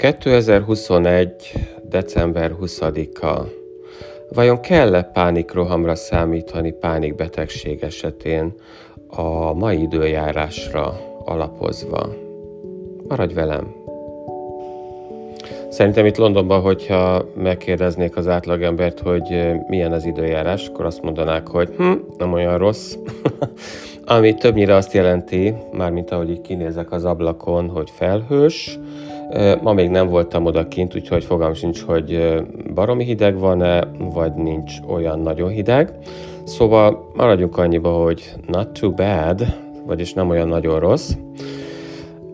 2021. december 20-a. Vajon kell-e pánikrohamra számítani pánikbetegség esetén a mai időjárásra alapozva? Maradj velem! Szerintem itt Londonban, hogyha megkérdeznék az átlagembert, hogy milyen az időjárás, akkor azt mondanák, hogy hm, nem olyan rossz. Ami többnyire azt jelenti, mármint ahogy így kinézek az ablakon, hogy felhős, Ma még nem voltam odakint, úgyhogy fogalm sincs, hogy baromi hideg van-e, vagy nincs olyan nagyon hideg. Szóval maradjunk annyiba, hogy not too bad, vagyis nem olyan nagyon rossz.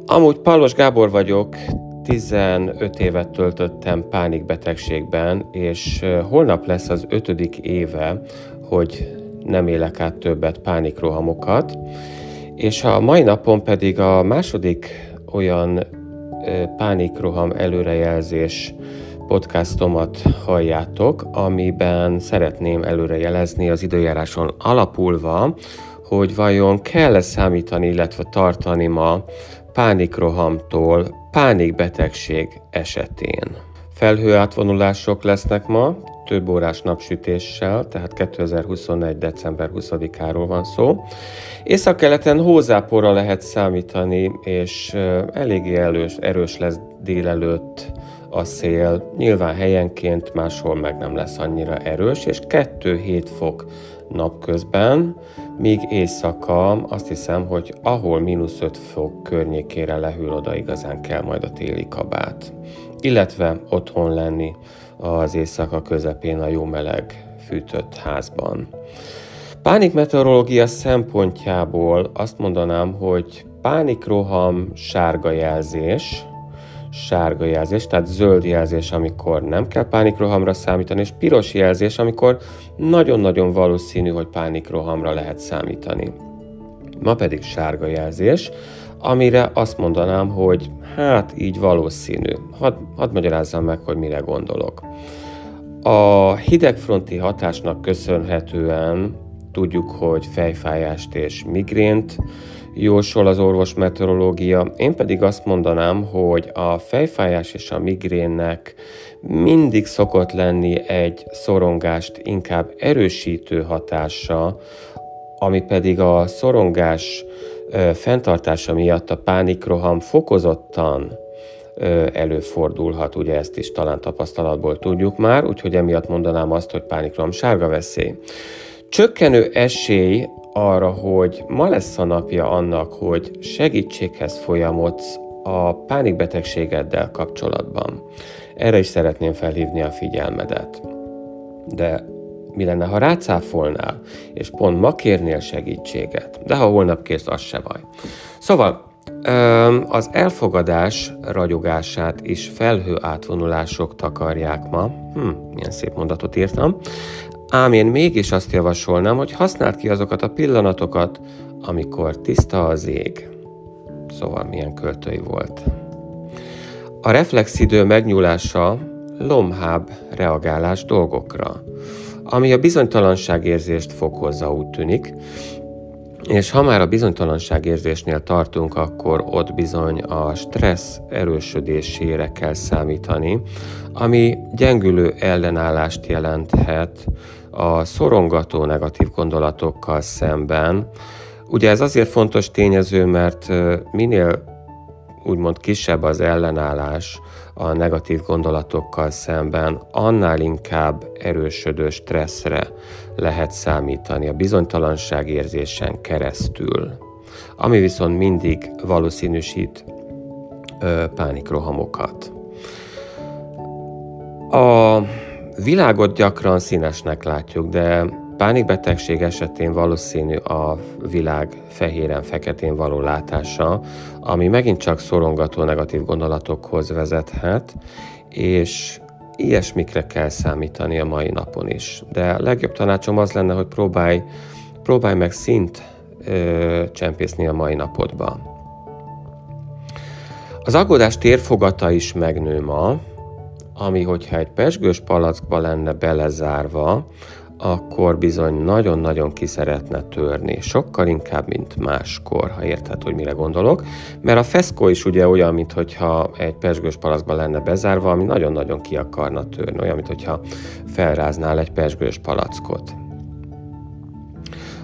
Amúgy Pálos Gábor vagyok, 15 évet töltöttem pánikbetegségben, és holnap lesz az ötödik éve, hogy nem élek át többet pánikrohamokat, és a mai napon pedig a második olyan pánikroham előrejelzés podcastomat halljátok, amiben szeretném előrejelezni az időjáráson alapulva, hogy vajon kell-e számítani, illetve tartani ma pánikrohamtól pánikbetegség esetén. Felhőátvonulások lesznek ma, több órás napsütéssel, tehát 2021. december 20-áról van szó. Észak-keleten hózáporra lehet számítani, és eléggé erős, erős lesz délelőtt a szél. Nyilván helyenként máshol meg nem lesz annyira erős, és 2-7 fok napközben, míg éjszaka azt hiszem, hogy ahol mínusz 5 fok környékére lehűl, oda igazán kell majd a téli kabát. Illetve otthon lenni az éjszaka közepén a jó meleg fűtött házban. Pánikmeteorológia szempontjából azt mondanám, hogy pánikroham sárga jelzés, sárga jelzés, tehát zöld jelzés, amikor nem kell pánikrohamra számítani, és piros jelzés, amikor nagyon-nagyon valószínű, hogy pánikrohamra lehet számítani. Ma pedig sárga jelzés, amire azt mondanám, hogy hát így valószínű. Hadd had magyarázzam meg, hogy mire gondolok. A hidegfronti hatásnak köszönhetően tudjuk, hogy fejfájást és migrént jósol az orvos meteorológia. Én pedig azt mondanám, hogy a fejfájás és a migrénnek mindig szokott lenni egy szorongást inkább erősítő hatása, ami pedig a szorongás fenntartása miatt a pánikroham fokozottan előfordulhat, ugye ezt is talán tapasztalatból tudjuk már, úgyhogy emiatt mondanám azt, hogy pánikroham sárga veszély. Csökkenő esély arra, hogy ma lesz a napja annak, hogy segítséghez folyamodsz a pánikbetegségeddel kapcsolatban. Erre is szeretném felhívni a figyelmedet. De mi lenne, ha rácáfolnál, és pont ma kérnél segítséget, de ha holnap kérsz, az se baj. Szóval, az elfogadás ragyogását is felhő átvonulások takarják ma. Hm, milyen szép mondatot írtam. Ám én mégis azt javasolnám, hogy használd ki azokat a pillanatokat, amikor tiszta az ég. Szóval milyen költői volt. A reflexidő megnyúlása lomhább reagálás dolgokra, ami a bizonytalanságérzést fokozza, úgy tűnik, és ha már a bizonytalanságérzésnél tartunk, akkor ott bizony a stressz erősödésére kell számítani, ami gyengülő ellenállást jelenthet a szorongató negatív gondolatokkal szemben. Ugye ez azért fontos tényező, mert minél úgymond kisebb az ellenállás a negatív gondolatokkal szemben, annál inkább erősödő stresszre lehet számítani a bizonytalanság érzésen keresztül, ami viszont mindig valószínűsít ö, pánikrohamokat. A világot gyakran színesnek látjuk, de pánikbetegség esetén valószínű a világ fehéren-feketén való látása, ami megint csak szorongató negatív gondolatokhoz vezethet, és ilyesmikre kell számítani a mai napon is. De a legjobb tanácsom az lenne, hogy próbálj, próbálj meg szint ö, csempészni a mai napodba. Az aggódás térfogata is megnő ma, ami hogyha egy pesgős palackba lenne belezárva, akkor bizony nagyon-nagyon ki szeretne törni, sokkal inkább, mint máskor, ha érted, hogy mire gondolok, mert a feszkó is ugye olyan, mintha egy pesgős palacban lenne bezárva, ami nagyon-nagyon ki akarna törni, olyan, mintha felráznál egy pesgős palackot.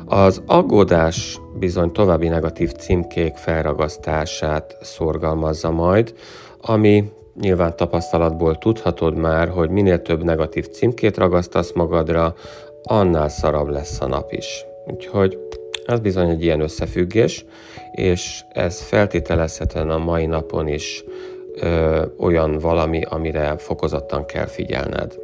Az aggódás bizony további negatív címkék felragasztását szorgalmazza majd, ami nyilván tapasztalatból tudhatod már, hogy minél több negatív címkét ragasztasz magadra, annál szarabb lesz a nap is. Úgyhogy ez bizony egy ilyen összefüggés, és ez feltételezhetően a mai napon is ö, olyan valami, amire fokozottan kell figyelned.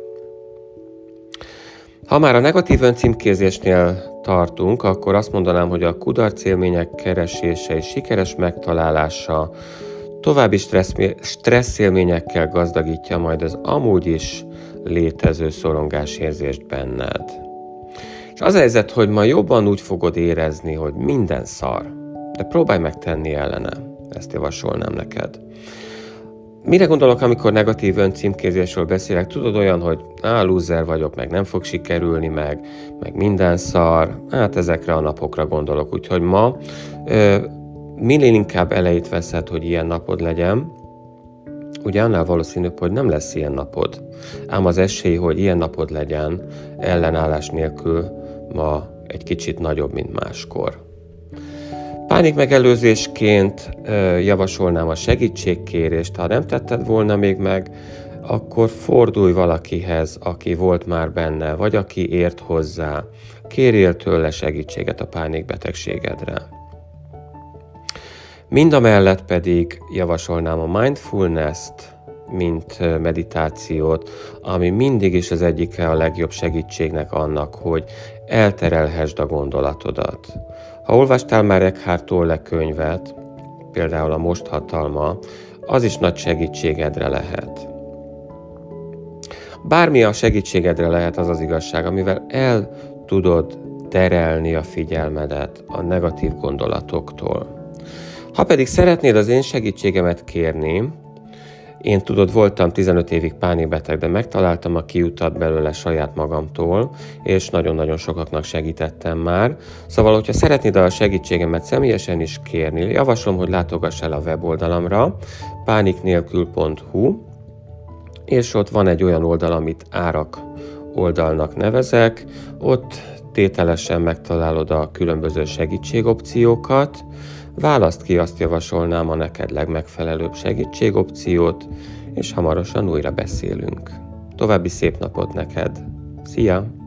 Ha már a negatív öncímkézésnél tartunk, akkor azt mondanám, hogy a kudarc élmények keresése és sikeres megtalálása további stressz, stressz élményekkel gazdagítja majd az amúgy is létező szorongásérzést benned. És az a helyzet, hogy ma jobban úgy fogod érezni, hogy minden szar, de próbálj megtenni ellene. Ezt javasolnám neked. Mire gondolok, amikor negatív öncímkézésről beszélek? Tudod olyan, hogy á, loser vagyok, meg nem fog sikerülni, meg, meg minden szar. Hát ezekre a napokra gondolok. Úgyhogy ma ö, minél inkább elejét veszed, hogy ilyen napod legyen, ugye annál valószínűbb, hogy nem lesz ilyen napod. Ám az esély, hogy ilyen napod legyen, ellenállás nélkül ma egy kicsit nagyobb, mint máskor. Pánik megelőzésként javasolnám a segítségkérést. Ha nem tetted volna még meg, akkor fordulj valakihez, aki volt már benne, vagy aki ért hozzá. Kérjél tőle segítséget a pánikbetegségedre. Mind a mellett pedig javasolnám a mindfulness-t, mint meditációt, ami mindig is az egyike a legjobb segítségnek annak, hogy elterelhessd a gondolatodat. Ha olvastál már Eckhart Tolle könyvet, például a Most hatalma, az is nagy segítségedre lehet. Bármi a segítségedre lehet az az igazság, amivel el tudod terelni a figyelmedet a negatív gondolatoktól. Ha pedig szeretnéd az én segítségemet kérni, én tudod, voltam 15 évig pánikbeteg, de megtaláltam a kiutat belőle saját magamtól, és nagyon-nagyon sokaknak segítettem már. Szóval, hogyha szeretnéd a segítségemet személyesen is kérni, javaslom, hogy látogass el a weboldalamra, pániknélkül.hu, és ott van egy olyan oldal, amit árak oldalnak nevezek, ott tételesen megtalálod a különböző segítségopciókat, Választ ki, azt javasolnám a neked legmegfelelőbb segítségopciót, és hamarosan újra beszélünk. További szép napot neked! Szia!